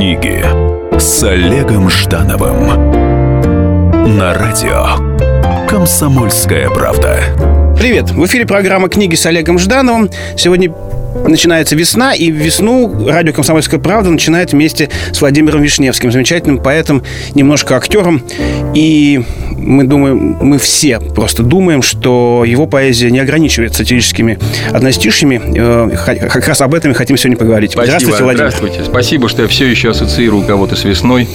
Книги с Олегом Ждановым на радио Комсомольская правда. Привет! В эфире программа «Книги с Олегом Ждановым». Сегодня начинается весна, и весну радио «Комсомольская правда» начинает вместе с Владимиром Вишневским, замечательным поэтом, немножко актером. И мы думаем, мы все просто думаем, что его поэзия не ограничивается сатирическими одностишьями. Э, как раз об этом и хотим сегодня поговорить. Спасибо. Здравствуйте, Владимир. Здравствуйте. Спасибо, что я все еще ассоциирую кого-то с весной,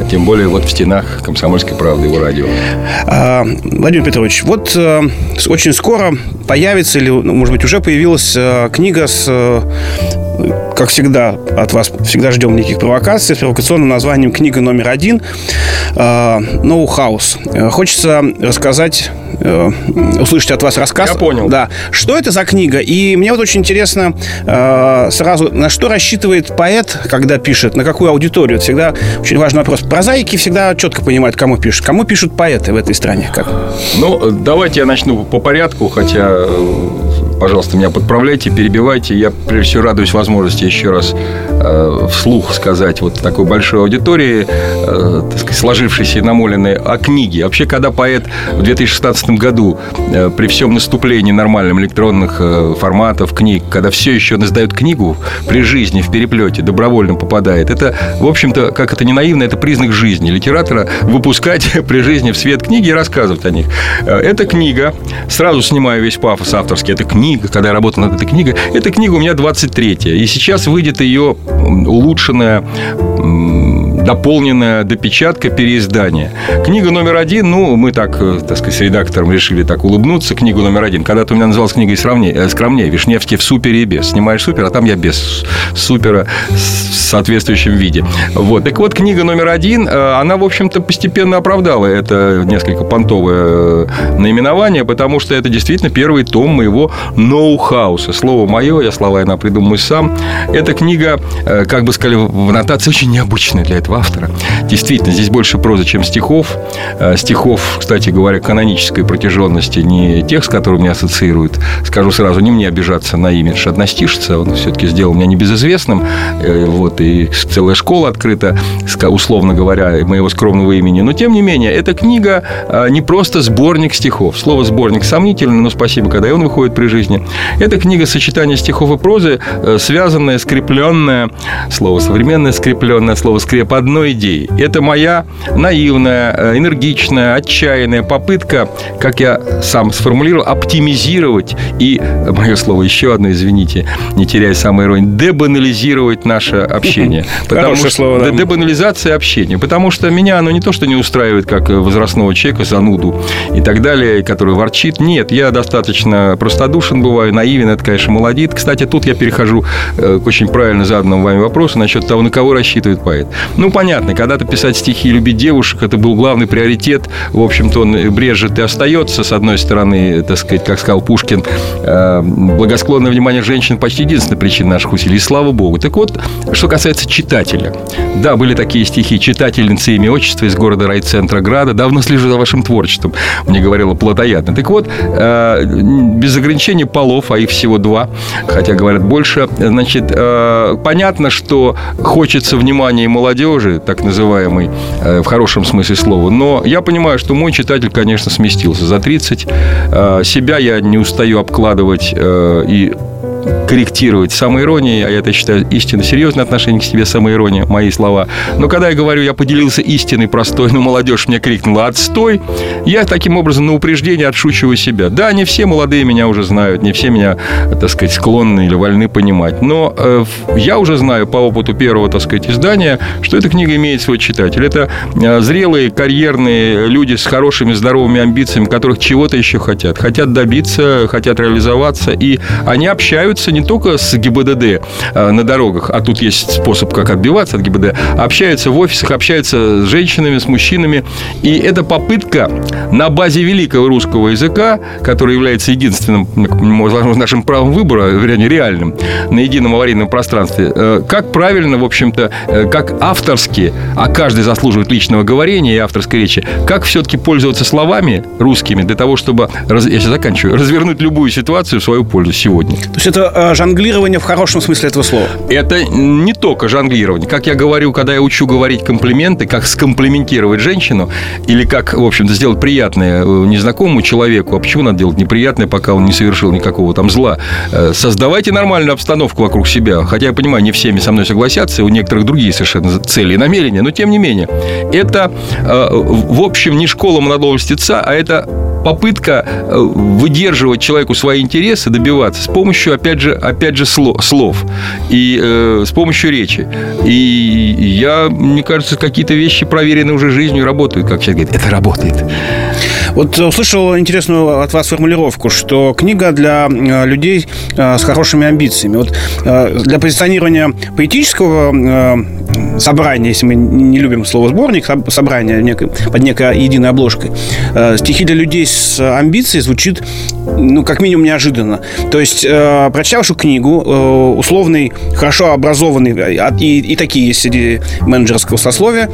а тем более вот в стенах «Комсомольской правды» его радио. А, Владимир Петрович, вот а, очень скоро появится, или, ну, может быть, уже появилась а, книга с как всегда, от вас всегда ждем неких провокаций с провокационным названием «Книга номер один» «No House». Хочется рассказать, услышать от вас рассказ. Я понял. Да. Что это за книга? И мне вот очень интересно сразу, на что рассчитывает поэт, когда пишет, на какую аудиторию? Это всегда очень важный вопрос. Прозаики всегда четко понимают, кому пишут. Кому пишут поэты в этой стране? Как? Ну, давайте я начну по порядку, хотя пожалуйста, меня подправляйте, перебивайте. Я, прежде всего, радуюсь возможности еще раз э, вслух сказать вот такой большой аудитории, э, так сказать, сложившейся и намоленной, о книге. Вообще, когда поэт в 2016 году э, при всем наступлении нормальным электронных э, форматов книг, когда все еще издают книгу при жизни, в переплете, добровольно попадает, это, в общем-то, как это не наивно, это признак жизни литератора выпускать при жизни в свет книги и рассказывать о них. Э, эта книга, сразу снимаю весь пафос авторский, это книга, книга, когда я работал над этой книгой. Эта книга у меня 23-я. И сейчас выйдет ее улучшенная дополненная допечатка, переиздание. Книга номер один, ну, мы так, э, так сказать, с редактором решили так улыбнуться, книгу номер один. Когда-то у меня называлась книга сравнее, э, скромнее, Вишневский в супере и без. Снимаешь супер, а там я без супера в соответствующем виде. Вот. Так вот, книга номер один, э, она, в общем-то, постепенно оправдала это несколько понтовое наименование, потому что это действительно первый том моего ноу-хауса. Слово мое, я слова я придумаю сам. Эта книга, как бы сказали в аннотации, очень необычная для этого автора. Действительно, здесь больше прозы, чем стихов. Э, стихов, кстати говоря, канонической протяженности, не тех, с которыми ассоциируют. Скажу сразу, не мне обижаться на имидж одностишца, он все-таки сделал меня небезызвестным. Э, вот, и целая школа открыта, условно говоря, моего скромного имени. Но, тем не менее, эта книга э, не просто сборник стихов. Слово «сборник» сомнительно, но спасибо, когда и он выходит при жизни. Это книга сочетания стихов и прозы, связанная, скрепленная, слово современное, скрепленное, слово скреп одной идеей. Это моя наивная, э, энергичная, отчаянная попытка, как я сам сформулировал, оптимизировать и, мое слово еще одно, извините, не теряя самой иронии, дебанализировать наше общение. Потому что слово, да. Дебанализация общения. Потому что меня оно не то, что не устраивает, как возрастного человека, зануду и так далее, который ворчит. Нет, я достаточно простодушен бываю, наивен, это, конечно, молодит. Кстати, тут я перехожу э, к очень правильно заданному вами вопросу насчет того, на кого рассчитывает поэт. Ну, понятно, когда-то писать стихи и любить девушек, это был главный приоритет. В общем-то, он брежет и остается, с одной стороны, так сказать, как сказал Пушкин, э, благосклонное внимание женщин почти единственная причина наших усилий. Слава богу. Так вот, что касается читателя. Да, были такие стихи «Читательница имя отчество» из города райцентра Града. Давно слежу за вашим творчеством, мне говорила плотоядно. Так вот, э, без ограничения полов, а их всего два, хотя говорят больше, значит, э, понятно, что хочется внимания молодежи, молодежи, так называемый э, в хорошем смысле слова. Но я понимаю, что мой читатель, конечно, сместился за 30. Э, себя я не устаю обкладывать э, и корректировать самоиронией, а я это считаю истинно серьезное отношение к себе самоирония, мои слова. Но когда я говорю, я поделился истиной простой, но молодежь мне крикнула «отстой», я таким образом на упреждение отшучиваю себя. Да, не все молодые меня уже знают, не все меня, так сказать, склонны или вольны понимать, но э, я уже знаю по опыту первого, так сказать, издания, что эта книга имеет свой читатель. Это э, зрелые, карьерные люди с хорошими, здоровыми амбициями, которых чего-то еще хотят. Хотят добиться, хотят реализоваться, и они общаются не только с ГИБДД э, на дорогах, а тут есть способ, как отбиваться от ГИБДД, общаются в офисах, общаются с женщинами, с мужчинами. И это попытка на базе великого русского языка, который является единственным, нашим правом выбора, вернее, реальным, на едином аварийном пространстве, э, как правильно, в общем-то, э, как авторски, а каждый заслуживает личного говорения и авторской речи, как все-таки пользоваться словами русскими для того, чтобы, я сейчас заканчиваю, развернуть любую ситуацию в свою пользу сегодня. То есть это это э, жонглирование в хорошем смысле этого слова. Это не только жонглирование. Как я говорю, когда я учу говорить комплименты, как скомплиментировать женщину, или как, в общем-то, сделать приятное э, незнакомому человеку, а почему надо делать неприятное, пока он не совершил никакого там зла? Э, создавайте нормальную обстановку вокруг себя. Хотя я понимаю, не всеми со мной согласятся, у некоторых другие совершенно цели и намерения, но тем не менее. Это, в общем, не школа молодого льстеца, а это попытка выдерживать человеку свои интересы, добиваться с помощью, опять же, опять же слов и э, с помощью речи. И я, мне кажется, какие-то вещи проверены уже жизнью, работают, как человек говорит, это работает. Вот услышал интересную от вас формулировку, что книга для э, людей э, с хорошими амбициями. Вот э, для позиционирования поэтического собрания, если мы не любим слово сборник, собрание под некой единой обложкой, стихи для людей с амбицией звучит, ну, как минимум, неожиданно. То есть, прочитав вашу книгу, условный, хорошо образованный, и, и такие есть среди менеджерского сословия,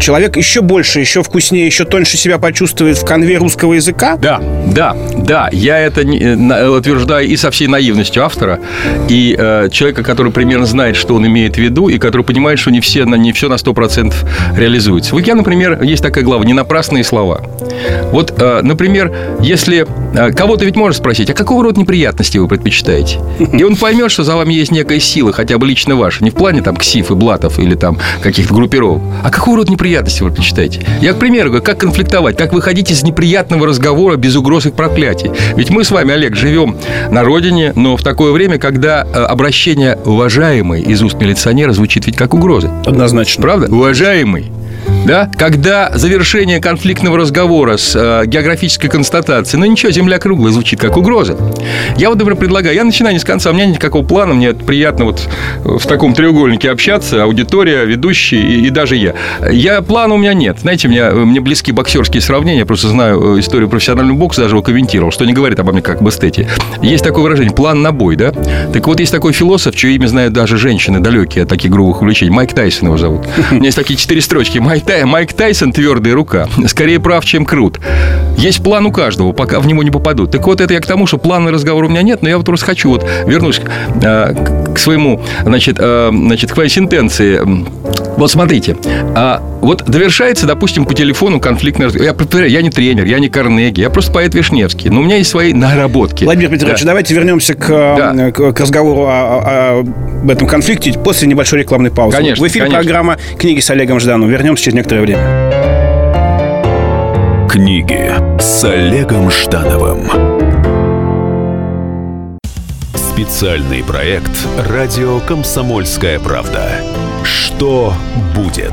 человек еще больше, еще вкуснее, еще тоньше себя почувствует в конве русского языка? Да, да, да. Я это э, утверждаю и со всей наивностью автора, и э, человека, который примерно знает, что он имеет в виду, и который понимает, что не, все, не все на 100% реализуется. Вот я, например, есть такая глава «Не напрасные слова». Вот, э, например, если кого-то ведь можно спросить, а какого рода неприятности вы предпочитаете? И он поймет, что за вами есть некая сила, хотя бы лично ваша, не в плане там ксив и блатов или там каких-то группировок. А какого рода неприятности вы предпочитаете? Я, к примеру, говорю, как конфликтовать, как выходить из неприятностей приятного разговора без угроз и проклятий. Ведь мы с вами, Олег, живем на родине, но в такое время, когда э, обращение «уважаемый» из уст милиционера звучит ведь как угроза. Однозначно. Правда? Уважаемый да, когда завершение конфликтного разговора с э, географической констатацией, ну ничего, земля круглая звучит как угроза. Я вот, например, предлагаю, я начинаю не с конца, у меня никакого плана, мне приятно вот в таком треугольнике общаться, аудитория, ведущий и, и даже я. Я плана у меня нет. Знаете, мне, мне близки боксерские сравнения, я просто знаю э, историю профессионального бокса, даже его комментировал, что не говорит обо мне как об эстете. Есть такое выражение, план на бой, да? Так вот, есть такой философ, чье имя знают даже женщины далекие от таких грубых увлечений. Майк Тайсон его зовут. У меня есть такие четыре строчки. Майк Майк Тайсон твердая рука. Скорее прав, чем крут. Есть план у каждого, пока в него не попадут. Так вот, это я к тому, что плана разговора у меня нет, но я вот просто хочу вот вернусь э, к своему, значит, э, значит, к своей сентенции. Вот смотрите, а вот довершается, допустим, по телефону конфликтный разговор. Я, я не тренер, я не Карнеги, я просто поэт Вишневский. Но у меня есть свои наработки. Владимир Петрович, да. давайте вернемся к, да. к, к разговору о, о, об этом конфликте после небольшой рекламной паузы. Конечно, В эфире конечно. программа «Книги с Олегом Ждановым». Вернемся через некоторое время. Книги с Олегом Ждановым. Специальный проект «Радио Комсомольская правда». Что будет?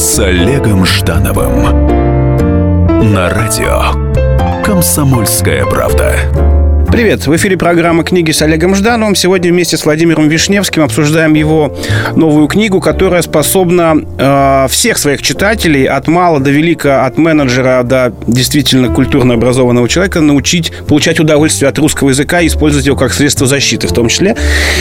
с Олегом Ждановым на радио «Комсомольская правда». Привет! В эфире программа «Книги с Олегом Ждановым». Сегодня вместе с Владимиром Вишневским обсуждаем его новую книгу, которая способна э, всех своих читателей, от мала до велика, от менеджера до действительно культурно образованного человека, научить получать удовольствие от русского языка и использовать его как средство защиты в том числе.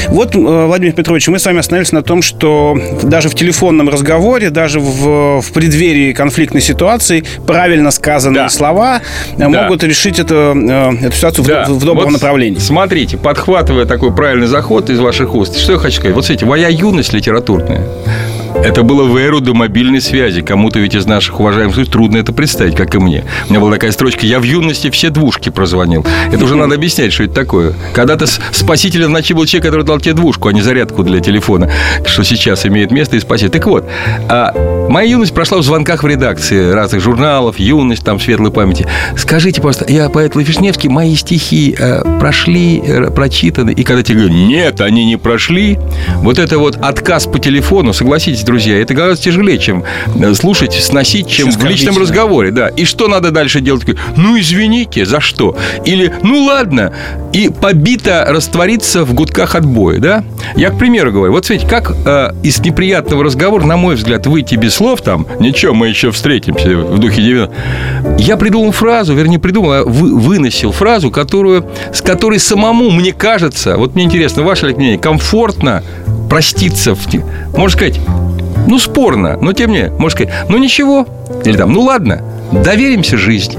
Вот, э, Владимир Петрович, мы с вами остановились на том, что даже в телефонном разговоре, даже в, в преддверии конфликтной ситуации правильно сказанные да. слова да. могут решить это, э, эту ситуацию да. в, в добром вот направлении. Смотрите, подхватывая такой правильный заход из ваших уст, что я хочу сказать? Вот смотрите, моя юность литературная это было в эру до мобильной связи. Кому-то ведь из наших уважаемых слушателей трудно это представить, как и мне. У меня была такая строчка «Я в юности все двушки прозвонил». Это уже надо объяснять, что это такое. Когда-то спасителем ночи был человек, который дал тебе двушку, а не зарядку для телефона, что сейчас имеет место и спасибо. Так вот, а моя юность прошла в звонках в редакции разных журналов, юность, там, светлой памяти. Скажите, просто, я поэт Лафишневский, мои стихи э, прошли, э, прочитаны, и когда тебе говорят, нет, они не прошли, вот это вот отказ по телефону, согласитесь, друзья. Это гораздо тяжелее, чем э, слушать, сносить, чем в личном разговоре. Да. И что надо дальше делать? Ну, извините, за что? Или, ну, ладно. И побито раствориться в гудках отбоя, да? Я, к примеру, говорю, вот смотрите, как э, из неприятного разговора, на мой взгляд, выйти без слов там, ничего, мы еще встретимся в духе 90 Я придумал фразу, вернее, придумал, а вы, выносил фразу, которую, с которой самому, мне кажется, вот мне интересно, ваше ли мнение, комфортно проститься, в, можно сказать, ну, спорно, но тем не менее, можно сказать, ну, ничего, или там, ну, ладно, доверимся жизни.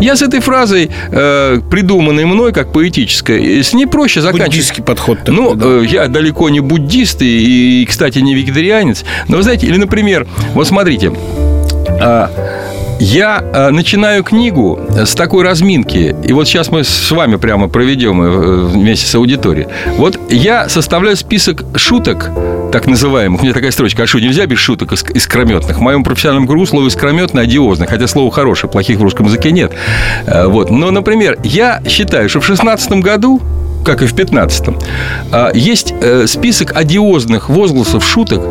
Я с этой фразой, э, придуманной мной как поэтической, с ней проще заканчивать. Буддийский подход. Такой, ну, да. э, я далеко не буддист и, и, кстати, не вегетарианец. Но вы знаете, или, например, вот смотрите, э, я э, начинаю книгу с такой разминки, и вот сейчас мы с вами прямо проведем э, вместе с аудиторией. Вот я составляю список шуток, так называемых. У меня такая строчка, а что, нельзя без шуток искрометных? В моем профессиональном кругу слово искрометное одиозно, хотя слово хорошее, плохих в русском языке нет. Э, вот. Но, например, я считаю, что в 16 году как и в 15-м, а, есть э, список одиозных возгласов, шуток,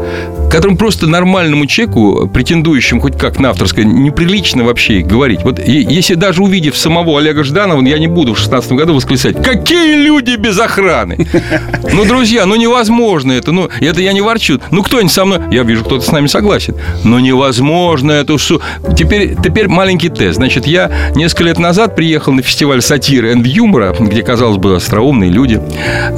которым просто нормальному человеку, претендующему хоть как на авторское, неприлично вообще говорить. Вот если даже увидев самого Олега Жданова, я не буду в 16 году восклицать, какие люди без охраны! Ну, друзья, ну невозможно это, ну, это я не ворчу. Ну, кто-нибудь со мной, я вижу, кто-то с нами согласен. Но невозможно это, что... Теперь, теперь маленький тест. Значит, я несколько лет назад приехал на фестиваль сатиры и юмора, где, казалось бы, остроумные люди,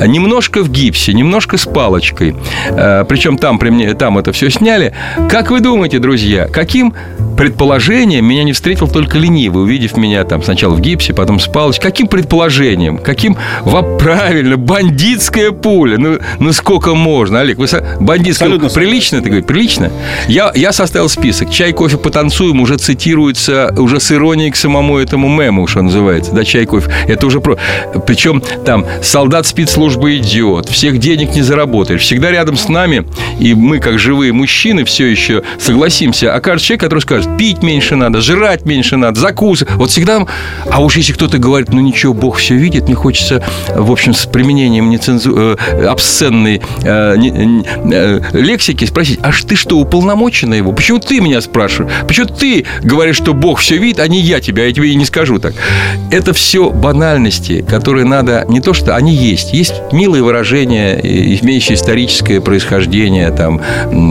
немножко в гипсе, немножко с палочкой. Э, Причем там, при мне, там это все сняли. Как вы думаете, друзья, каким предположением меня не встретил только ленивый, увидев меня там сначала в гипсе, потом с палочкой? Каким предположением? Каким... Во... Правильно, бандитская пуля. Ну, ну сколько можно, Олег? Вы со... Бандитская Абсолютно Прилично, ты говоришь? Прилично? Я, я составил список. Чай, кофе, потанцуем уже цитируется уже с иронией к самому этому мему, что называется. Да, чай, кофе. Это уже про... Причем там солдат спецслужбы идет, всех денег не заработаешь. Всегда рядом с нами, и мы, как живые мужчины, все еще согласимся, окажется человек, который скажет, пить меньше надо, жрать меньше надо, закусывать. Вот всегда... А уж если кто-то говорит, ну ничего, Бог все видит, мне хочется, в общем, с применением нецензу... э, обсценной э, э, лексики спросить, а ты что, уполномочена его? Почему ты меня спрашиваешь? Почему ты говоришь, что Бог все видит, а не я тебя, я тебе и не скажу так? Это все банальности, которые надо не то, что они есть. Есть милые выражения, имеющие историческое происхождение, там,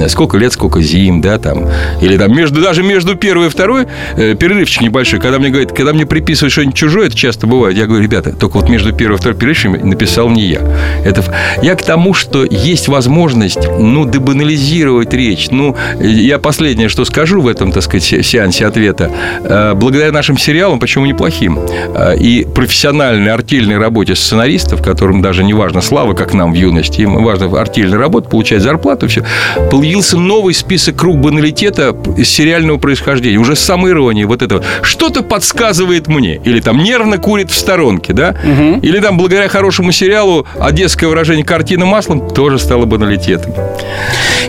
сколько лет, сколько зим, да, там, или там между, даже между первой и второй э, перерывчик небольшой, когда мне говорят, когда мне приписывают что-нибудь чужое, это часто бывает, я говорю, ребята, только вот между первой и второй перерывчиком написал не я. Это, я к тому, что есть возможность, ну, дебанализировать речь. Ну, я последнее, что скажу в этом, так сказать, сеансе ответа. Э, благодаря нашим сериалам, почему неплохим, э, и профессиональной артельной работе сценаристов, которым даже не важно слава, как нам в юности, им важно артельная работа, получать зарплату, все, появился новый список круг баналитета сериального происхождения, уже с самой иронией вот этого. Что-то подсказывает мне. Или там нервно курит в сторонке, да? Угу. Или там благодаря хорошему сериалу одесское выражение «картина маслом» тоже стало баналитетом.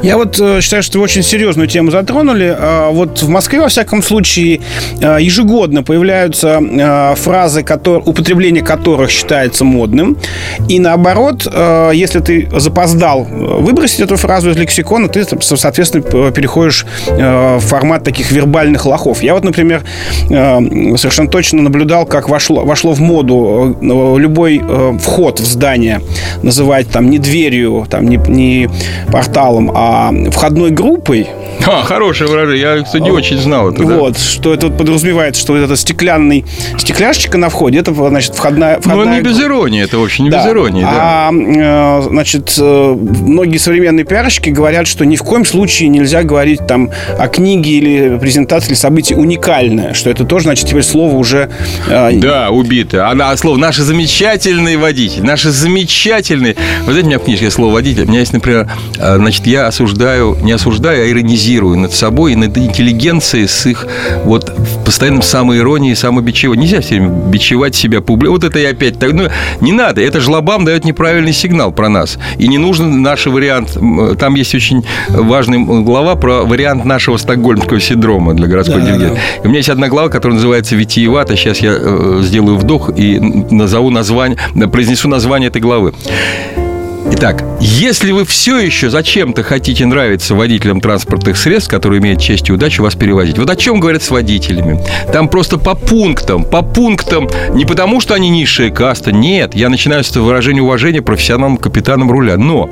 Я вот э, считаю, что вы очень серьезную тему затронули. А, вот в Москве, во всяком случае, э, ежегодно появляются э, фразы, которые, употребление которых считается модным. И наоборот, если ты запоздал выбросить эту фразу из лексикона, ты, соответственно, переходишь в формат таких вербальных лохов. Я вот, например, совершенно точно наблюдал, как вошло, вошло в моду любой вход в здание называть там не дверью, там не, не порталом, а входной группой. А, хорошее выражение. Я, кстати, не очень знал это. Вот, да. что это подразумевает, что вот это стеклянный стекляшечка на входе, это, значит, входная, входная Ну, не без иронии, это вообще не да. без иронии, да. А, э, значит, э, многие современные пиарщики говорят, что ни в коем случае нельзя говорить там о книге или презентации или событии уникальное, что это тоже, значит, теперь слово уже... Э, да, убито. А слово «наши замечательные водители», «наши замечательные...» Вы знаете, у меня в книжке слово «водитель». У меня есть, например, значит, я осуждаю, не осуждаю, а иронизирую над собой и над интеллигенцией с их вот постоянным самоиронией, самобичеванием. Нельзя все время бичевать себя публично. Вот это я опять так, ну, не надо. Это жлобам дает неправильный сигнал про нас. И не нужен наш вариант. Там есть очень важный глава про вариант нашего стокгольмского синдрома для городской да, интеллигенции. Да. у меня есть одна глава, которая называется «Витиевато». Сейчас я э, сделаю вдох и назову название, произнесу название этой главы. Итак, если вы все еще зачем-то хотите нравиться водителям транспортных средств, которые имеют честь и удачу вас перевозить, вот о чем говорят с водителями? Там просто по пунктам, по пунктам, не потому что они низшая каста, нет, я начинаю с выражения уважения профессионалам капитанам руля, но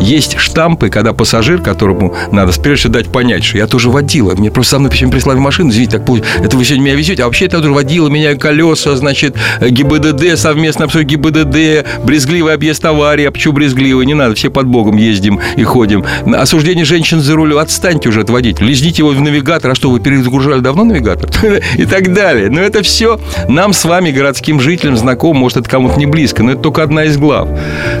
есть штампы, когда пассажир, которому надо прежде дать понять, что я тоже водила, мне просто со мной почему прислали машину, извините, так это вы сегодня меня везете, а вообще это тоже водила, меняю колеса, значит, ГИБДД, совместно обсудим ГИБДД, брезгливый объезд аварии, а почему брезгливый? Счастливы, не надо, все под Богом ездим и ходим. Осуждение женщин за рулем, отстаньте уже от водителя, лезните его в навигатор, а что, вы перезагружали давно навигатор? И так далее. Но это все нам с вами, городским жителям, знакомо, может, это кому-то не близко, но это только одна из глав.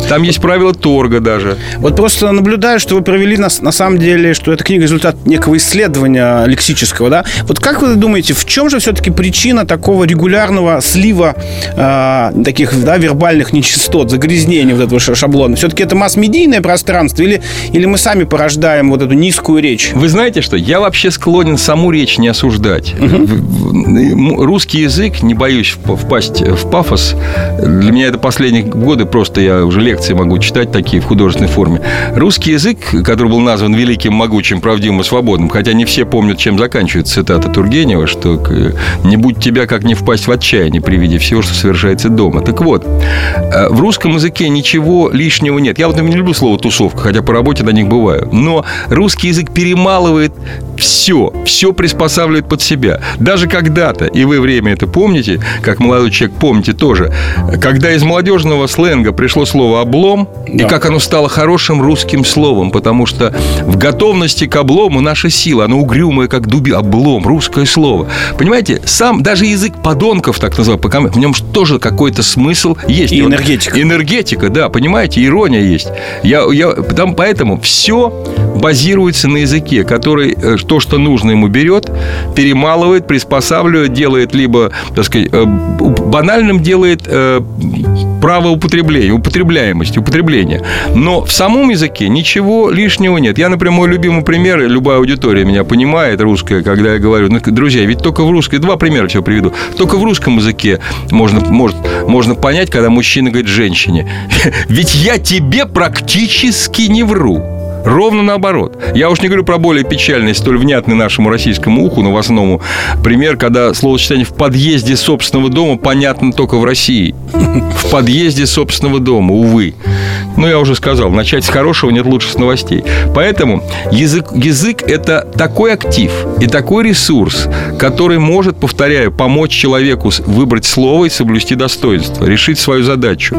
Там есть правила торга даже. Вот просто наблюдаю, что вы провели на, на самом деле, что эта книга результат некого исследования лексического, да? Вот как вы думаете, в чем же все-таки причина такого регулярного слива э, таких, да, вербальных нечистот, загрязнения вот этого шаблона? Все-таки все-таки это масс-медийное пространство или, или мы сами порождаем вот эту низкую речь? Вы знаете что? Я вообще склонен саму речь не осуждать. Угу. Русский язык, не боюсь впасть в пафос, для меня это последние годы просто я уже лекции могу читать такие в художественной форме. Русский язык, который был назван великим, могучим, правдивым и свободным, хотя не все помнят, чем заканчивается цитата Тургенева, что «не будь тебя, как не впасть в отчаяние при виде всего, что совершается дома». Так вот, э, в русском языке ничего лишнего нет нет. Я вот не люблю слово тусовка, хотя по работе на них бываю. Но русский язык перемалывает все, все приспосабливает под себя. Даже когда-то, и вы время это помните, как молодой человек помните тоже, когда из молодежного сленга пришло слово «облом», да. и как оно стало хорошим русским словом, потому что в готовности к облому наша сила, оно угрюмое, как дуби, облом, русское слово. Понимаете, сам даже язык подонков, так называемый, в нем тоже какой-то смысл есть. И энергетика. Энергетика, да, понимаете, ирония есть. Я, я, там, поэтому все базируется на языке, который э, то, что нужно ему берет, перемалывает, приспосабливает, делает либо, так сказать, э, банальным делает э, право употребления, употребляемость, употребление. Но в самом языке ничего лишнего нет. Я, например, мой любимый пример, любая аудитория меня понимает, русская, когда я говорю, ну, друзья, ведь только в русской, два примера все приведу, только в русском языке можно, может, можно понять, когда мужчина говорит женщине, ведь я тебе практически не вру. Ровно наоборот. Я уж не говорю про более печальный, столь внятный нашему российскому уху новостному пример, когда словосочетание «в подъезде собственного дома» понятно только в России. В подъезде собственного дома, увы. Ну, я уже сказал, начать с хорошего нет лучше с новостей. Поэтому язык, язык – это такой актив и такой ресурс, который может, повторяю, помочь человеку выбрать слово и соблюсти достоинство, решить свою задачу,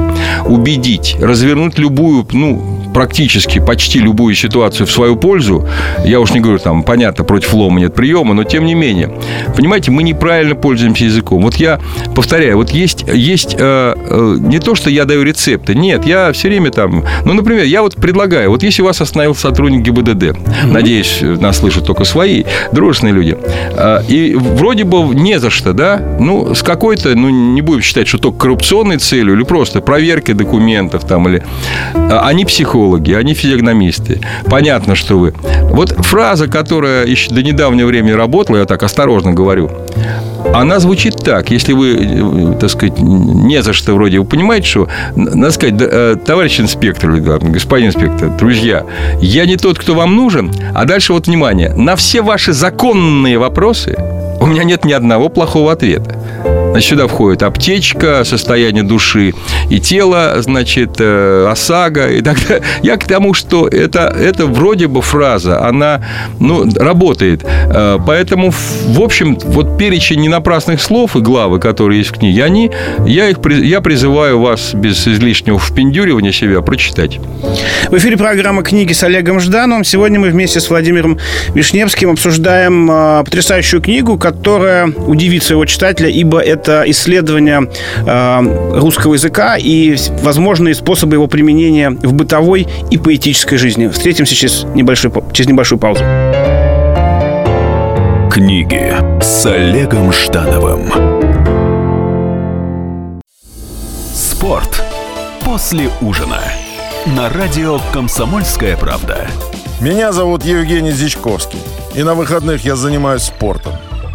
убедить, развернуть любую, ну, практически почти любую ситуацию в свою пользу, я уж не говорю, там, понятно, против лома нет приема, но тем не менее, понимаете, мы неправильно пользуемся языком. Вот я повторяю, вот есть, есть э, э, не то, что я даю рецепты, нет, я все время там, ну, например, я вот предлагаю, вот если у вас остановил сотрудник ГИБДД, mm-hmm. надеюсь, нас слышат только свои, дружественные люди, э, и вроде бы не за что, да, ну, с какой-то, ну, не будем считать, что только коррупционной целью, или просто проверкой документов там, или... Э, они психологи, они физиогномисты. Понятно, что вы. Вот фраза, которая еще до недавнего времени работала, я так осторожно говорю, она звучит так, если вы, э, так сказать, не за что вроде, вы понимаете, что, надо сказать, э, товарищ инспектор, господин инспектор, друзья, я не тот, кто вам нужен, а дальше вот внимание, на все ваши законные вопросы у меня нет ни одного плохого ответа. Значит, сюда входит аптечка, состояние души и тела, значит, э, ОСАГО и так далее. Я к тому, что это, это вроде бы фраза, она ну, работает. Э, поэтому, в общем, вот перечень ненапрасных слов и главы, которые есть в книге, они, я, их, я призываю вас без излишнего впендюривания себя прочитать. В эфире программа «Книги» с Олегом Ждановым. Сегодня мы вместе с Владимиром Вишневским обсуждаем э, потрясающую книгу, которая удивит своего читателя, ибо это исследование э, русского языка и возможные способы его применения в бытовой и поэтической жизни. Встретимся через, небольшой, через небольшую паузу. Книги с Олегом Ждановым. Спорт после ужина. На радио «Комсомольская правда». Меня зовут Евгений Зичковский. И на выходных я занимаюсь спортом.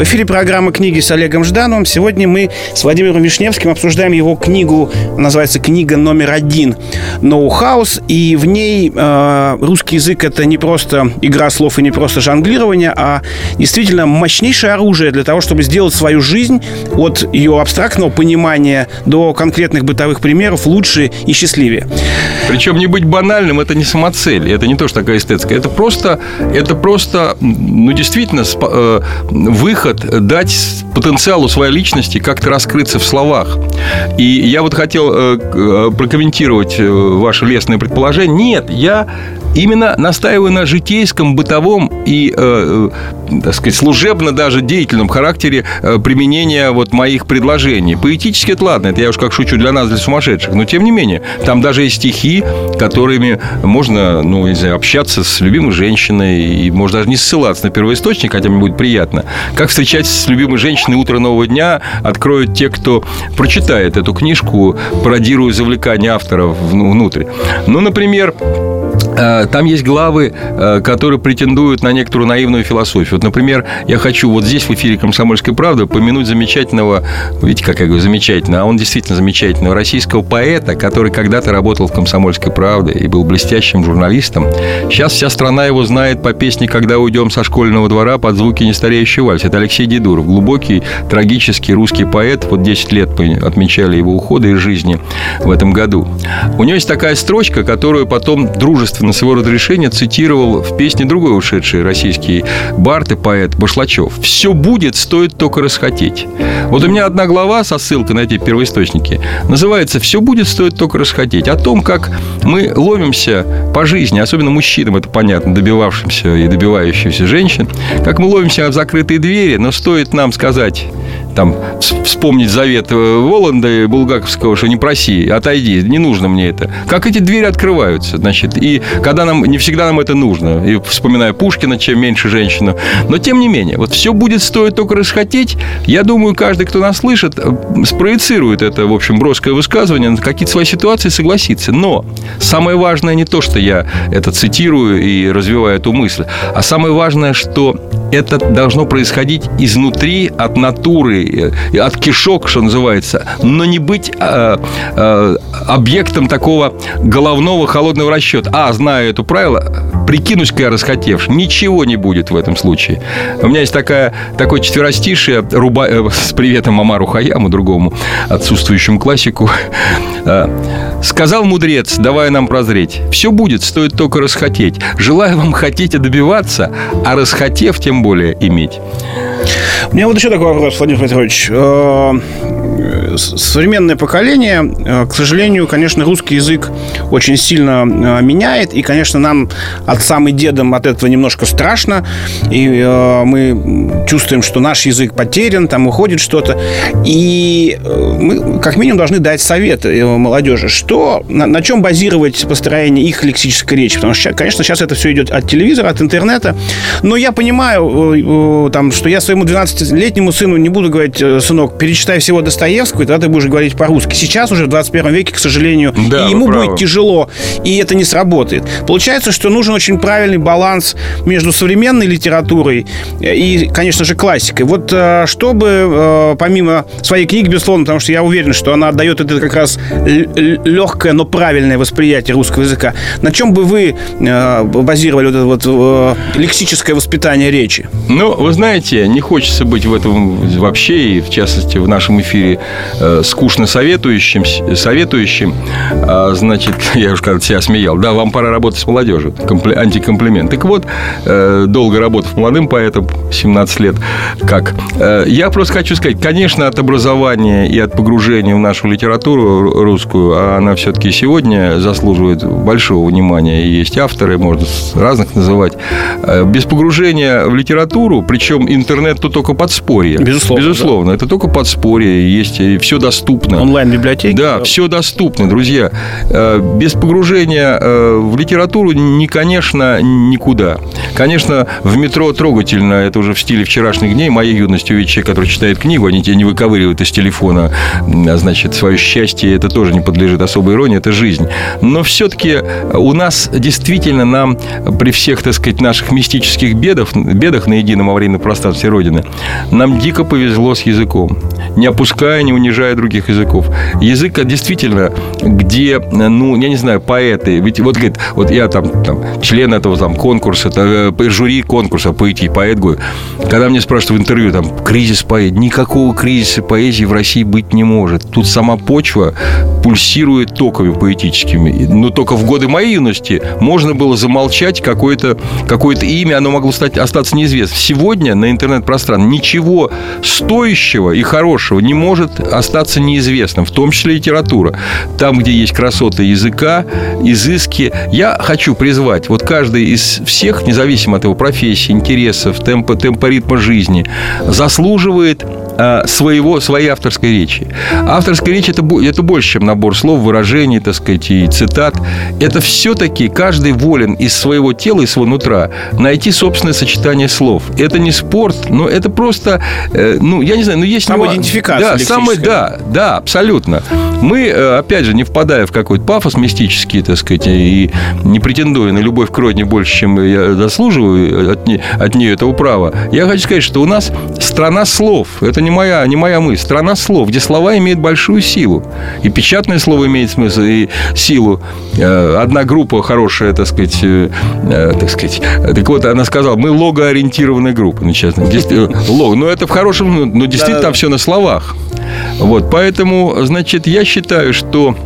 В эфире программа «Книги» с Олегом Ждановым. Сегодня мы с Владимиром Вишневским обсуждаем его книгу, называется «Книга номер один. Ноу-хаус». И в ней э, русский язык – это не просто игра слов и не просто жонглирование, а действительно мощнейшее оружие для того, чтобы сделать свою жизнь от ее абстрактного понимания до конкретных бытовых примеров лучше и счастливее. Причем не быть банальным – это не самоцель, это не то, что такая эстетская. Это просто, это просто ну, действительно, э, выход выход дать потенциалу своей личности как-то раскрыться в словах. И я вот хотел э, э, прокомментировать э, ваше лестное предположение. Нет, я именно настаиваю на житейском, бытовом и, э, так сказать, служебно даже деятельном характере применения вот моих предложений. Поэтически это ладно, это я уж как шучу для нас, для сумасшедших, но тем не менее, там даже есть стихи, которыми можно, ну, не знаю, общаться с любимой женщиной, и можно даже не ссылаться на первоисточник, хотя мне будет приятно. Как встречать с любимой женщиной утро нового дня откроют те, кто прочитает эту книжку, пародируя завлекание авторов внутрь. Ну, например, Э, там есть главы, э, которые претендуют на некоторую наивную философию. Вот, например, я хочу вот здесь в эфире «Комсомольской правды» помянуть замечательного, видите, как я говорю, замечательно, а он действительно замечательного российского поэта, который когда-то работал в «Комсомольской правде» и был блестящим журналистом. Сейчас вся страна его знает по песне «Когда уйдем со школьного двора» под звуки нестареющего вальса. Это Алексей Дедуров, глубокий, трагический русский поэт. Вот 10 лет мы отмечали его ухода из жизни в этом году. У него есть такая строчка, которую потом дружественно на своего разрешения цитировал в песне другой ушедший российский бард и поэт Башлачев. «Все будет, стоит только расхотеть». Вот у меня одна глава со ссылкой на эти первоисточники называется «Все будет, стоит только расхотеть». О том, как мы ловимся по жизни, особенно мужчинам, это понятно, добивавшимся и добивающимся женщин, как мы ловимся в закрытые двери, но стоит нам сказать там вспомнить завет э, Воланда и Булгаковского, что не проси, отойди, не нужно мне это. Как эти двери открываются, значит, и когда нам, не всегда нам это нужно, и вспоминая Пушкина, чем меньше женщину, но тем не менее, вот все будет стоить только расхотеть, я думаю, каждый, кто нас слышит, э, спроецирует это, в общем, броское высказывание на какие-то свои ситуации согласится. Но самое важное не то, что я это цитирую и развиваю эту мысль, а самое важное, что это должно происходить изнутри, от натуры, э, от кишок, что называется, но не быть э, э, объектом такого головного холодного расчета. А, знаю это правило, прикинусь-ка я расхотевший. Ничего не будет в этом случае. У меня есть такая, такое четверостишее руба, э, с приветом Мамару Хаяму, другому отсутствующему классику. Э, Сказал мудрец, давая нам прозреть. Все будет, стоит только расхотеть. Желаю вам хотеть и добиваться, а расхотев тем более иметь. У меня вот еще такой вопрос, Владимир Петрович. Э, современное поколение, э, к сожалению, конечно, русский язык очень сильно э, меняет. И, конечно, нам, отцам и дедам, от этого немножко страшно. И мы чувствуем, что наш язык потерян, там уходит что-то. И мы, как минимум, должны дать совет молодежи, что, на, на чем базировать построение их лексической речи. Потому что, конечно, сейчас это все идет от телевизора, от интернета. Но я понимаю, там, что я своему 12-летнему сыну не буду говорить, э, сынок, перечитай всего Достоевского, и тогда ты будешь говорить по-русски. Сейчас уже в 21 веке, к сожалению, да, и ему будет тяжело, и это не сработает. Получается, что нужен очень правильный баланс между современной литературой и, конечно же, классикой. Вот э, чтобы, помимо своей книги, безусловно, потому что я уверен, что она отдает это как раз легкое, но правильное восприятие русского языка, на чем бы вы базировали вот это вот лексическое воспитание речи? Ну, вы знаете, не хочется быть в этом вообще, и в частности в нашем эфире э, скучно советующим, советующим, а, значит, я уже как себя смеял, да, вам пора работать с молодежью, компли, антикомплимент. Так вот, э, долго работав молодым поэтом, 17 лет, как. Э, я просто хочу сказать, конечно, от образования и от погружения в нашу литературу русскую, а она все-таки сегодня заслуживает большого внимания, и есть авторы, можно разных называть, э, без погружения в литературу, причем интернет тут только подспорье. Безусловно. Безусловно, да. это только подспорье, есть все доступно. Онлайн-библиотеки? Да, все доступно, друзья. Э, без погружения э, в литературу, не, конечно, никуда. Конечно, в метро трогательно, это уже в стиле вчерашних дней, моей юности увидеть человек, который читает книгу, они тебя не выковыривают из телефона, а значит, свое счастье, это тоже не подлежит особой иронии, это жизнь. Но все-таки у нас действительно нам при всех, так сказать, наших мистических бедах, бедах на едином аварийном пространстве Родины, нам дико повезло с языком, не опуская, не унижая других языков. Язык действительно, где, ну, я не знаю, поэты, ведь вот, говорит, вот я там, там член этого там конкурса, это, э, жюри конкурса поэзии, поэт, говорю, когда мне спрашивают в интервью, там, кризис поэзии, никакого кризиса поэзии в России быть не может. Тут сама почва пульсирует токами поэтическими. Но только в годы моей юности можно было замолчать какое-то какое имя, оно могло стать, остаться неизвестным. Сегодня на интернет-пространстве ничего стоящего и хорошего не может остаться неизвестным, в том числе литература. Там, где есть красота языка, изыски. Я хочу призвать, вот каждый из всех, независимо от его профессии, интересов, темпа, темпа ритма жизни, заслуживает Э, своего, своей авторской речи. Авторская речь это, это больше, чем набор слов, выражений, так сказать, и цитат. Это все-таки каждый волен из своего тела, из своего нутра найти собственное сочетание слов. Это не спорт, но это просто, э, ну, я не знаю, но есть... Самоидентификация Да, самое, да, да, абсолютно. Мы, э, опять же, не впадая в какой-то пафос мистический, так сказать, и не претендуя на любовь к родине больше, чем я заслуживаю от, не, от нее этого права, я хочу сказать, что у нас страна слов. Это не моя, не моя мысль. Страна слов, где слова имеют большую силу. И печатное слово имеет смысл, и силу. Э, одна группа хорошая, так сказать, э, э, так сказать. Так вот, она сказала, мы логоориентированная группа. Ну, честно. Лог. Но это в хорошем, но ну, действительно там все на словах. Вот, поэтому, значит, я считаю, что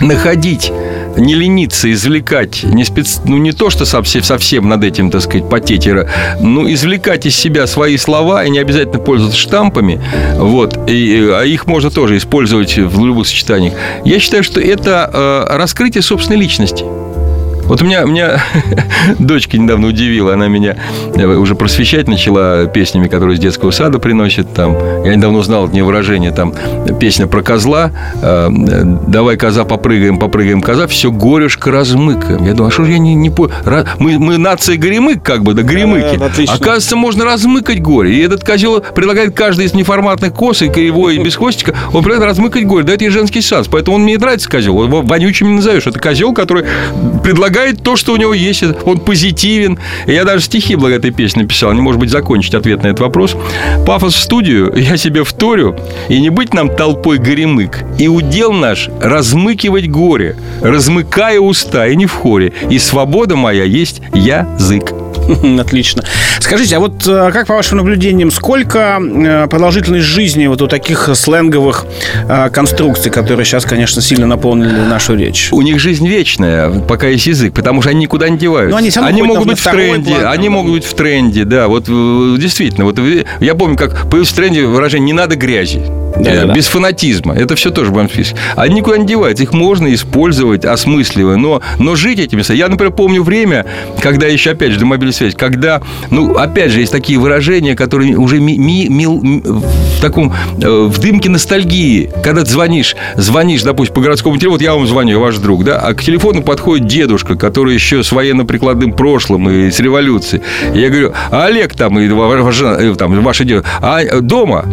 находить не лениться, извлекать, не спец... ну, не то, что совсем, совсем над этим, так сказать, потеть, ну, извлекать из себя свои слова и не обязательно пользоваться штампами, вот, и, а их можно тоже использовать в любых сочетаниях. Я считаю, что это э, раскрытие собственной личности. Вот у меня, меня дочка недавно удивила, она меня э, уже просвещать начала песнями, которые из детского сада приносит. Там, я недавно узнал от нее выражение, там, песня про козла, э, давай коза попрыгаем, попрыгаем коза, все горюшка размыкаем. Я думаю, а что же я не, не по... Мы, мы нация горемык, как бы, да, горемыки. Оказывается, можно размыкать горе. И этот козел предлагает каждый из неформатных кос, и кривой, и без хвостика, он предлагает размыкать горе. Да, это и женский сад. Поэтому он мне нравится козел. Вонючим не назовешь. Это козел, который предлагает предлагает то, что у него есть. Он позитивен. Я даже стихи благодаря этой песне написал. Не может быть закончить ответ на этот вопрос. Пафос в студию, я себе вторю. И не быть нам толпой горемык. И удел наш размыкивать горе, размыкая уста и не в хоре. И свобода моя есть язык. Отлично. Скажите, а вот э, как по вашим наблюдениям, сколько э, продолжительность жизни вот у таких сленговых э, конструкций, которые сейчас, конечно, сильно наполнили нашу речь? У них жизнь вечная, пока есть язык, потому что они никуда не деваются. Но они они могут быть в тренде, план, они могут быть в тренде, да. Вот действительно, вот я помню, как появилось в тренде выражение «не надо грязи». Да, да, без да. фанатизма. Это все тоже в моем списке. Они никуда не деваются. Их можно использовать осмысливая. Но, но жить этими... Я, например, помню время, когда еще, опять же, до мобильной связи, когда, ну, опять же, есть такие выражения, которые уже ми, ми, ми, в таком, э, в дымке ностальгии. Когда ты звонишь, звонишь, допустим, по городскому телефону, вот я вам звоню, ваш друг, да, а к телефону подходит дедушка, который еще с военно-прикладным прошлым и с революцией. Я говорю, а Олег там, и ваша, э, там, ваша девушка, а дома?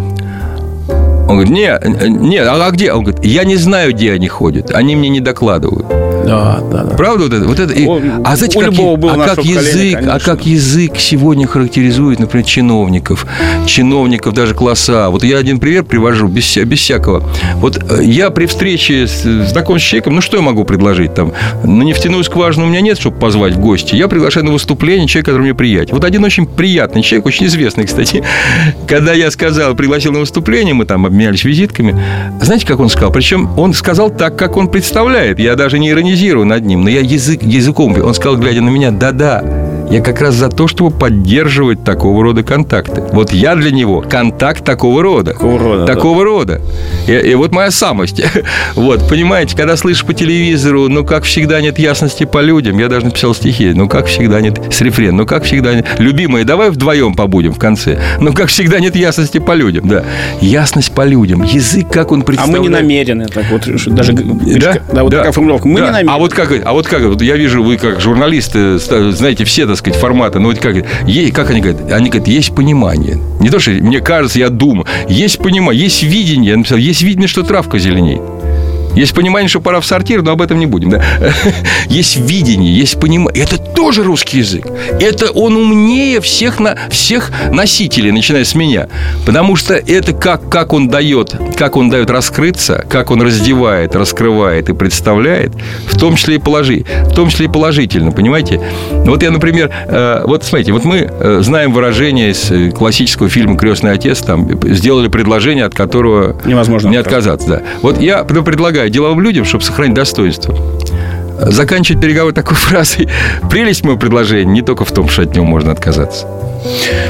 Он говорит, нет, нет, а где? Он говорит, я не знаю, где они ходят. Они мне не докладывают. Да, да, да. Правда вот это? Вот это? И, а знаете, как, а как язык, конечно. а как язык сегодня характеризует, например, чиновников, чиновников даже класса. Вот я один пример привожу без, без всякого. Вот э, я при встрече с знакомым человеком, ну что я могу предложить там? На нефтяную скважину у меня нет, чтобы позвать в гости. Я приглашаю на выступление человека, который мне приятен. Вот один очень приятный человек, очень известный, кстати, когда я сказал, пригласил на выступление, мы там обменялись визитками. Знаете, как он сказал? Причем он сказал так, как он представляет. Я даже не иронизирую над ним, но я язык, языком. Он сказал, глядя на меня, да-да, я как раз за то, чтобы поддерживать такого рода контакты. Вот я для него контакт такого рода. Такого рода. Такого да. рода. И, и вот моя самость. вот, понимаете, когда слышишь по телевизору, ну, как всегда нет ясности по людям, я даже написал стихи, ну, как всегда нет, с рефрен, ну, как всегда нет, любимые, давай вдвоем побудем в конце, ну, как всегда нет ясности по людям, да. Ясность по людям, язык, как он представляет. А мы не намерены, так вот, даже, да, да вот да, такая формулировка, мы да. не намерены. А вот как, а вот как, вот я вижу, вы как журналисты, знаете, все, так сказать, форматы, ну, вот как, как они говорят, они говорят, есть понимание. Не то, что мне кажется, я думаю, есть понимание, есть видение, я написал, есть видение, что травка зеленеет. Есть понимание, что пора в сортир, но об этом не будем. Да? Есть видение, есть понимание. Это тоже русский язык. Это он умнее всех, на, всех носителей, начиная с меня. Потому что это как, как он дает, как он дает раскрыться, как он раздевает, раскрывает и представляет, в том числе и положи, в том числе и положительно, понимаете? Вот я, например, э, вот смотрите, вот мы э, знаем выражение из э, классического фильма «Крестный отец», там сделали предложение, от которого невозможно не отказаться. Да. Вот я предлагаю деловым людям, чтобы сохранить достоинство. Заканчивать переговоры такой фразой «Прелесть моего предложения не только в том, что от него можно отказаться».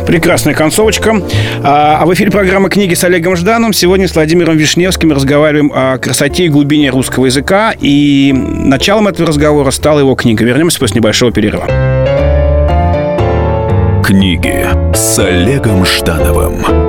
Прекрасная концовочка. А, а в эфире программы «Книги» с Олегом Жданом. Сегодня с Владимиром Вишневским разговариваем о красоте и глубине русского языка. И началом этого разговора стала его книга. Вернемся после небольшого перерыва. Книги с Олегом Ждановым.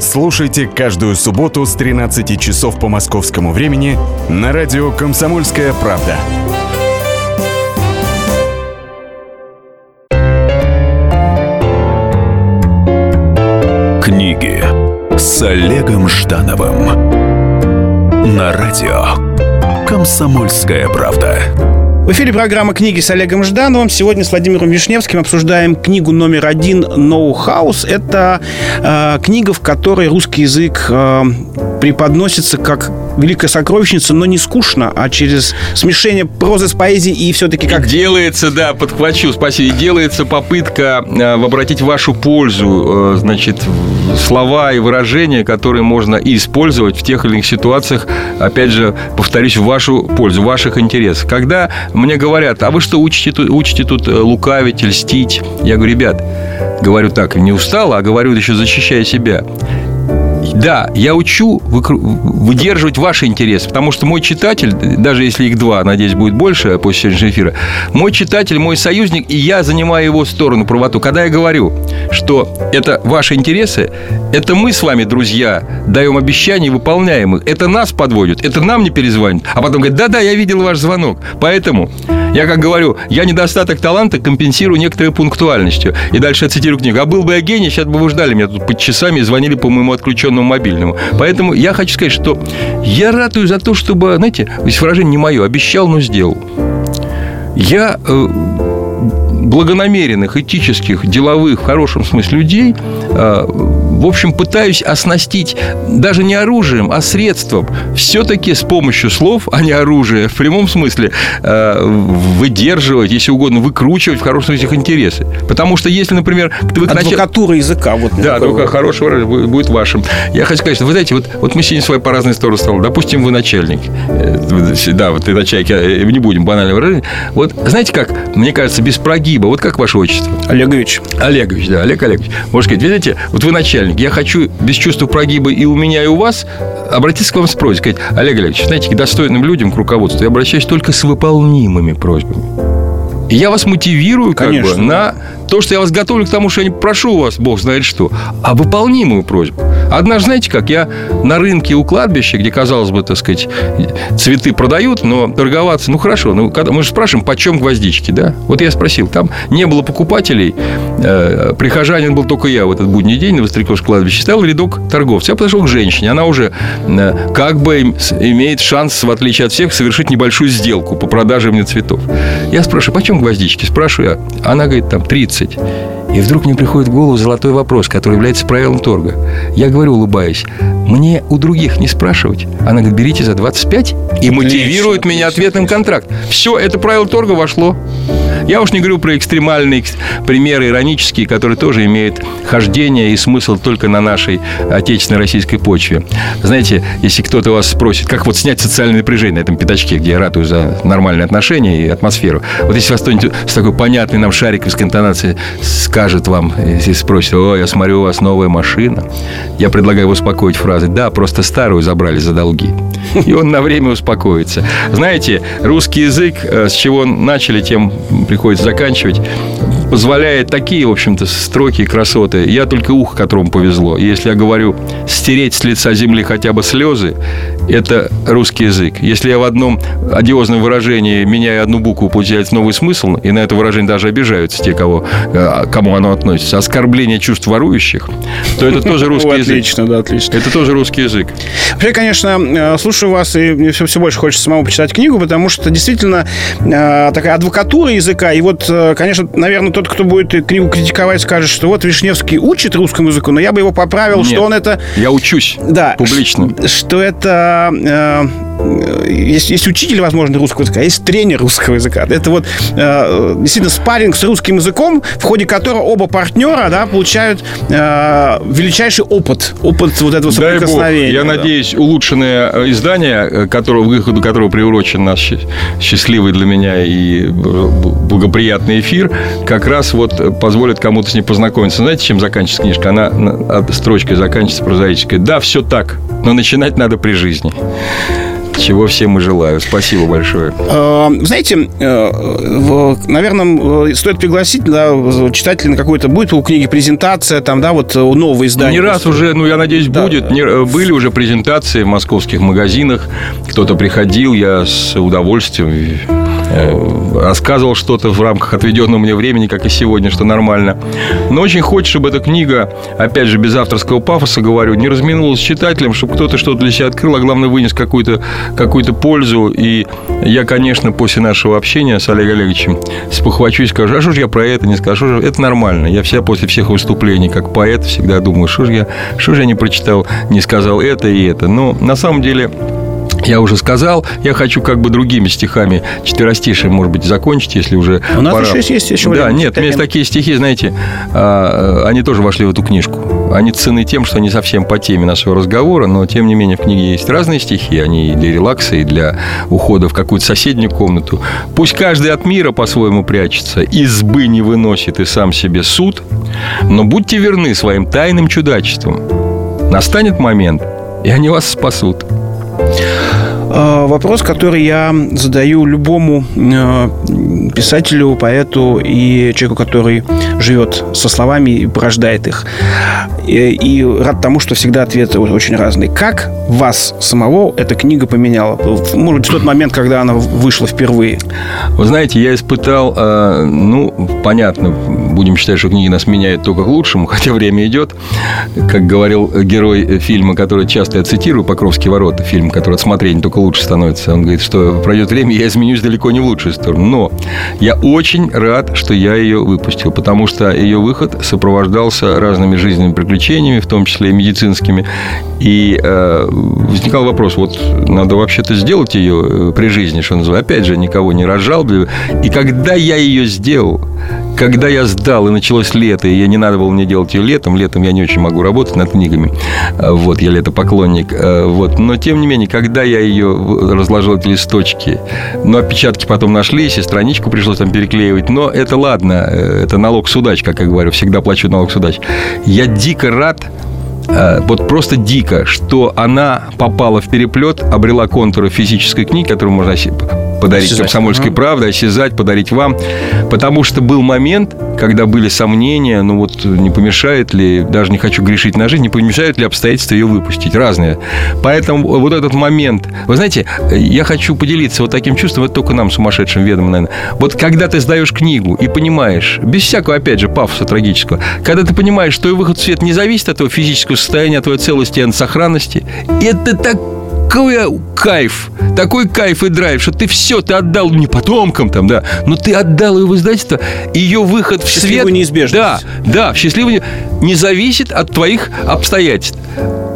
Слушайте каждую субботу с 13 часов по московскому времени на радио «Комсомольская правда». Книги с Олегом Ждановым на радио «Комсомольская правда». В эфире программа «Книги» с Олегом Ждановым. Сегодня с Владимиром Вишневским обсуждаем книгу номер один «Ноу-хаус». Это э, книга, в которой русский язык э, преподносится как великая сокровищница, но не скучно, а через смешение прозы с поэзией и все-таки как... Делается, да, подхвачу, спасибо. Делается попытка э, обратить вашу пользу, э, значит, слова и выражения, которые можно использовать в тех или иных ситуациях, опять же, повторюсь, в вашу пользу, в ваших интересах. Когда мне говорят, а вы что, учите, учите тут э, лукавить, льстить? Я говорю, ребят, говорю так, не устал, а говорю еще защищая себя. Да, я учу выдерживать ваши интересы, потому что мой читатель, даже если их два, надеюсь, будет больше после сегодняшнего эфира, мой читатель, мой союзник, и я занимаю его сторону правоту. Когда я говорю, что это ваши интересы, это мы с вами, друзья, даем обещания и выполняем их. Это нас подводят, это нам не перезвонят. А потом говорят, да-да, я видел ваш звонок. Поэтому я, как говорю, я недостаток таланта компенсирую некоторой пунктуальностью. И дальше я цитирую книгу. А был бы я гений, сейчас бы вы ждали меня тут под часами и звонили по моему отключенному мобильному. Поэтому я хочу сказать, что я ратую за то, чтобы, знаете, выражение не мое, обещал, но сделал. Я э, благонамеренных, этических, деловых, в хорошем смысле людей, э, в общем, пытаюсь оснастить даже не оружием, а средством. Все-таки с помощью слов, а не оружия, в прямом смысле, э, выдерживать, если угодно, выкручивать в хорошем смысле их интересы. Потому что если, например... Вы Адвокатура начал... языка. Вот да, только хорошего будет вашим. Я хочу сказать, что, вы знаете, вот, вот мы сегодня с вами по разные стороны стали. Допустим, вы начальник. Да, вот ты начальник, не будем банально выражать. Вот знаете как, мне кажется, без прогиб прогиба. Вот как ваше отчество? Олегович. Олегович, да, Олег Олегович. Можно сказать, видите, вот вы начальник, я хочу без чувства прогиба и у меня, и у вас обратиться к вам с просьбой. Сказать, Олег Олегович, знаете, к достойным людям, к руководству, я обращаюсь только с выполнимыми просьбами. Я вас мотивирую как Конечно. бы на то, что я вас готовлю к тому, что я не прошу вас, бог знает что, а выполнимую просьбу. Однажды, знаете как, я на рынке у кладбища, где, казалось бы, так сказать, цветы продают, но торговаться, ну хорошо, ну, когда, мы же спрашиваем, почем гвоздички, да? Вот я спросил, там не было покупателей, э, прихожанин был только я в этот будний день на Востряковском кладбище, стоял рядок торговцев. Я подошел к женщине, она уже э, как бы имеет шанс, в отличие от всех, совершить небольшую сделку по продаже мне цветов. Я спрашиваю, почем гвоздички? Спрашиваю. Она говорит, там, 30. 30. И вдруг мне приходит в голову золотой вопрос, который является правилом торга. Я говорю, улыбаясь, мне у других не спрашивать. Она говорит, берите за 25 и мотивирует меня ответным контракт. Все, это правило торга вошло. Я уж не говорю про экстремальные экс- примеры иронические, которые тоже имеют хождение и смысл только на нашей отечественной российской почве. Знаете, если кто-то вас спросит, как вот снять социальное напряжение на этом пятачке, где я ратую за нормальные отношения и атмосферу. Вот если вас кто-нибудь с такой понятной нам шариковской интонацией скажет вам, если спросит, о, я смотрю, у вас новая машина, я предлагаю успокоить фразой, да, просто старую забрали за долги. И он на время успокоится. Знаете, русский язык, э, с чего начали, тем приходится заканчивать, позволяет такие, в общем-то, строки и красоты. Я только ухо, которому повезло. И Если я говорю стереть с лица земли хотя бы слезы, это русский язык. Если я в одном одиозном выражении меняю одну букву, получается новый смысл, и на это выражение даже обижаются те, кого, э, кому оно относится, оскорбление чувств ворующих, то это тоже русский язык. Отлично, да, отлично. Это тоже русский язык. Вообще, конечно, э, слушаю вас, и мне все, все больше хочется самому почитать книгу, потому что действительно э, такая адвокатура языка. И вот, конечно, наверное, тот, кто будет книгу критиковать, скажет, что вот Вишневский учит русскому языку, но я бы его поправил, Нет. что он это... Я учусь Да, публично. Что это... э, есть, есть учитель, возможно, русского языка, а есть тренер русского языка. Это вот э, действительно спарринг с русским языком, в ходе которого оба партнера да, получают э, величайший опыт. Опыт вот этого Дай бог. соприкосновения. Я да. надеюсь, улучшенное э, издание, э, которого, выходу которого приурочен наш счастливый для меня и э, благоприятный эфир, как раз вот э, позволит кому-то с ней познакомиться. Знаете, чем заканчивается книжка? Она строчкой заканчивается прозаической. Да, все так, но начинать надо при жизни. Чего всем и желаю. Спасибо большое. Э, Знаете, э, наверное, э, стоит пригласить да, читателя на какую-то будет у книги презентация, там, да, вот новое издание. Не раз уже, ну, я надеюсь, Да. будет. Не- были уже презентации в московских магазинах. Кто-то приходил, я с удовольствием рассказывал что-то в рамках отведенного мне времени, как и сегодня, что нормально. Но очень хочется, чтобы эта книга, опять же, без авторского пафоса, говорю, не разминулась с читателем, чтобы кто-то что-то для себя открыл, а главное, вынес какую-то какую пользу. И я, конечно, после нашего общения с Олегом Олеговичем спохвачусь, скажу, а что же я про это не скажу? Это нормально. Я вся после всех выступлений, как поэт, всегда думаю, что же я, что же я не прочитал, не сказал это и это. Но на самом деле я уже сказал, я хочу как бы другими стихами четверостишием, может быть, закончить, если уже У нас пора. еще есть- еще Да, время. нет, у меня есть такие стихи, знаете, а, они тоже вошли в эту книжку. Они ценны тем, что они совсем по теме нашего разговора, но, тем не менее, в книге есть разные стихи, они и для релакса, и для ухода в какую-то соседнюю комнату. Пусть каждый от мира по-своему прячется, избы не выносит и сам себе суд, но будьте верны своим тайным чудачествам. Настанет момент, и они вас спасут. Э, Вопрос, который я задаю любому э, писателю, поэту и человеку, который живет со словами и порождает их. И, и рад тому, что всегда ответы очень разные. Как вас самого эта книга поменяла? Может быть, в тот момент, когда она вышла впервые. Вы знаете, я испытал, э, ну, понятно, будем считать, что книги нас меняют только к лучшему, хотя время идет. Как говорил герой фильма, который часто я цитирую, «Покровские ворота», фильм, который от смотрения только лучше становится. Он говорит, что пройдет время, я изменюсь далеко не в лучшую сторону. Но я очень рад, что я ее выпустил, потому что ее выход сопровождался разными жизненными приключениями, в том числе и медицинскими. И э, возникал вопрос, вот надо вообще-то сделать ее э, при жизни, что называется. Опять же, никого не рожал. И когда я ее сделал, когда я сдал, и началось лето, и я не надо было мне делать ее летом, летом я не очень могу работать над книгами, а, вот, я летопоклонник, а, вот, но тем не менее, когда я ее разложил эти листочки, но опечатки потом нашлись, и страничку пришлось там переклеивать, но это ладно, э, это налог судач, как я говорю, всегда плачу налог судач. Я дико рад, вот просто дико, что она попала в переплет, обрела контуры физической книги, которую можно подарить осязать. комсомольской ага. правды, осязать, подарить вам. Потому что был момент, когда были сомнения, ну вот не помешает ли, даже не хочу грешить на жизнь, не помешает ли обстоятельства ее выпустить. Разные. Поэтому вот этот момент... Вы знаете, я хочу поделиться вот таким чувством, это только нам, сумасшедшим ведом, наверное. Вот когда ты сдаешь книгу и понимаешь, без всякого, опять же, пафоса трагического, когда ты понимаешь, что твой выход в свет не зависит от твоего физического состояния, от твоей целости и сохранности, это так такой кайф, такой кайф и драйв, что ты все, ты отдал не потомкам там, да, но ты отдал ее в издательство, ее выход в свет... неизбежность. Да, да, в счастливую не зависит от твоих обстоятельств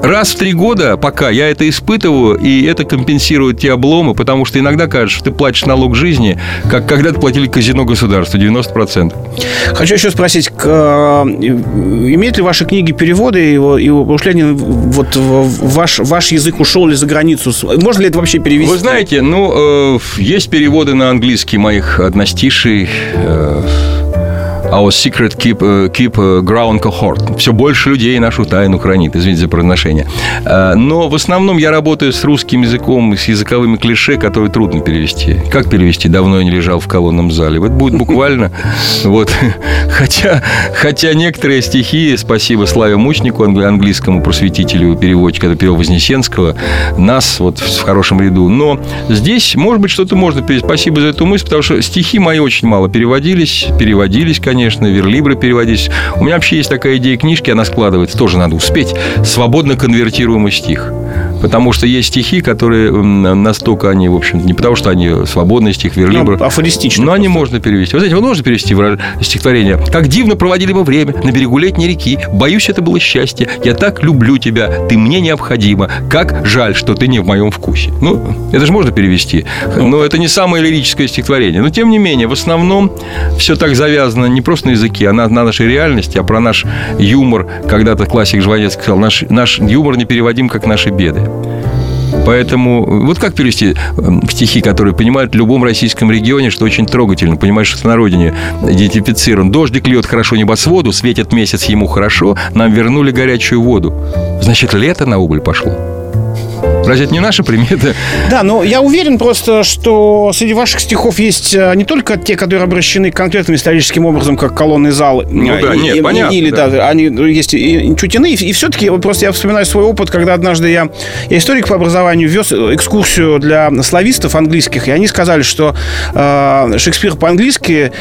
раз в три года пока я это испытываю, и это компенсирует те обломы, потому что иногда кажется, что ты платишь налог жизни, как когда-то платили казино государства, 90%. Хочу еще спросить, к, э, имеют ли ваши книги переводы, и, и ушли они, вот ваш, ваш язык ушел ли за границу? Можно ли это вообще перевести? Вы знаете, ну, э, есть переводы на английский моих одностишей, э, Our secret keep, uh, keep uh, ground cohort. Все больше людей нашу тайну хранит, извините за произношение. Uh, но в основном я работаю с русским языком, с языковыми клише, которые трудно перевести. Как перевести? Давно я не лежал в колонном зале. Это будет буквально. Вот. Хотя, хотя некоторые стихи, спасибо Славе Мучнику, английскому просветителю, переводчику, перевел Вознесенского, нас вот в хорошем ряду. Но здесь, может быть, что-то можно перевести. Спасибо за эту мысль, потому что стихи мои очень мало переводились, переводились, конечно конечно, верлибры переводить. У меня вообще есть такая идея книжки, она складывается, тоже надо успеть. Свободно конвертируемый стих. Потому что есть стихи, которые настолько они, в общем, не потому что они свободный стих, верлибр. Ну, афористично. Но они можно перевести. Вы знаете, вы можете перевести стихотворение. Как дивно проводили мы время на берегу летней реки. Боюсь, это было счастье. Я так люблю тебя. Ты мне необходима. Как жаль, что ты не в моем вкусе. Ну, это же можно перевести. Ну. Но это не самое лирическое стихотворение. Но, тем не менее, в основном все так завязано не просто на языке, а на, на нашей реальности, а про наш юмор. Когда-то классик Жванец сказал, наш, наш юмор не переводим, как наши беды. Поэтому вот как перевести эм, стихи, которые понимают в любом российском регионе, что очень трогательно, понимаешь, что на родине идентифицирован. Дождик льет хорошо небосводу, светит месяц ему хорошо, нам вернули горячую воду. Значит, лето на убыль пошло. Разве это не наша примета? Да, но я уверен просто, что среди ваших стихов есть э, не только те, которые обращены конкретным историческим образом, как колонны залы. Ну да, и, нет, и, понятно. Или, да. да, они есть и чуть иные. И, и все-таки, просто я вспоминаю свой опыт, когда однажды я, я историк по образованию, вез экскурсию для славистов английских, и они сказали, что э, Шекспир по-английски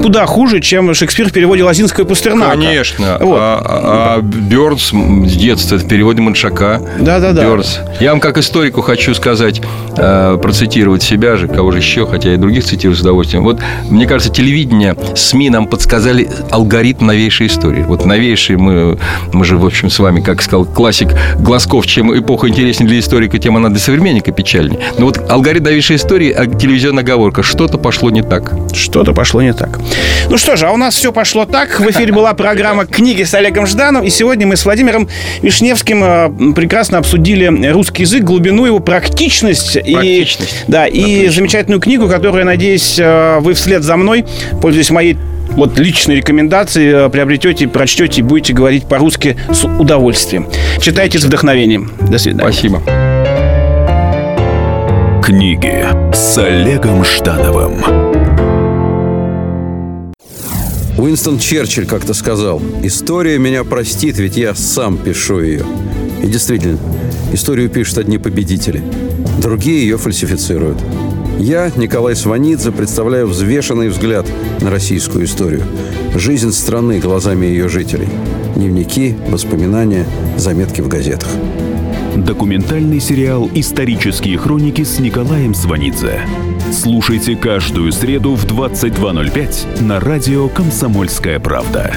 куда хуже, чем Шекспир в переводе Лазинского Пастернака. Конечно. Вот. А, а Бёрдс с детства в переводе Маншака. Да-да-да. Бёрдс. Я вам как историку хочу сказать, э, процитировать себя же, кого же еще, хотя и других цитирую с удовольствием. Вот, мне кажется, телевидение, СМИ нам подсказали алгоритм новейшей истории. Вот новейший мы, мы же, в общем, с вами, как сказал классик Глазков, чем эпоха интереснее для историка, тем она для современника печальнее. Но вот алгоритм новейшей истории, а телевизионная оговорка, что-то пошло не так. Что-то пошло не так. Ну что же, а у нас все пошло так. В эфире была программа «Книги с Олегом Жданом», и сегодня мы с Владимиром Вишневским э, прекрасно обсудили русский язык, глубину его, практичность. практичность. И, да, и замечательную книгу, которую, надеюсь, э, вы вслед за мной, пользуясь моей вот личной рекомендацией, э, приобретете, прочтете и будете говорить по-русски с удовольствием. Читайте с вдохновением. До свидания. Спасибо. Книги с Олегом Ждановым. Уинстон Черчилль как-то сказал, «История меня простит, ведь я сам пишу ее». И действительно, историю пишут одни победители, другие ее фальсифицируют. Я, Николай Сванидзе, представляю взвешенный взгляд на российскую историю. Жизнь страны глазами ее жителей. Дневники, воспоминания, заметки в газетах. Документальный сериал «Исторические хроники» с Николаем Сванидзе. Слушайте каждую среду в 22.05 на радио «Комсомольская правда».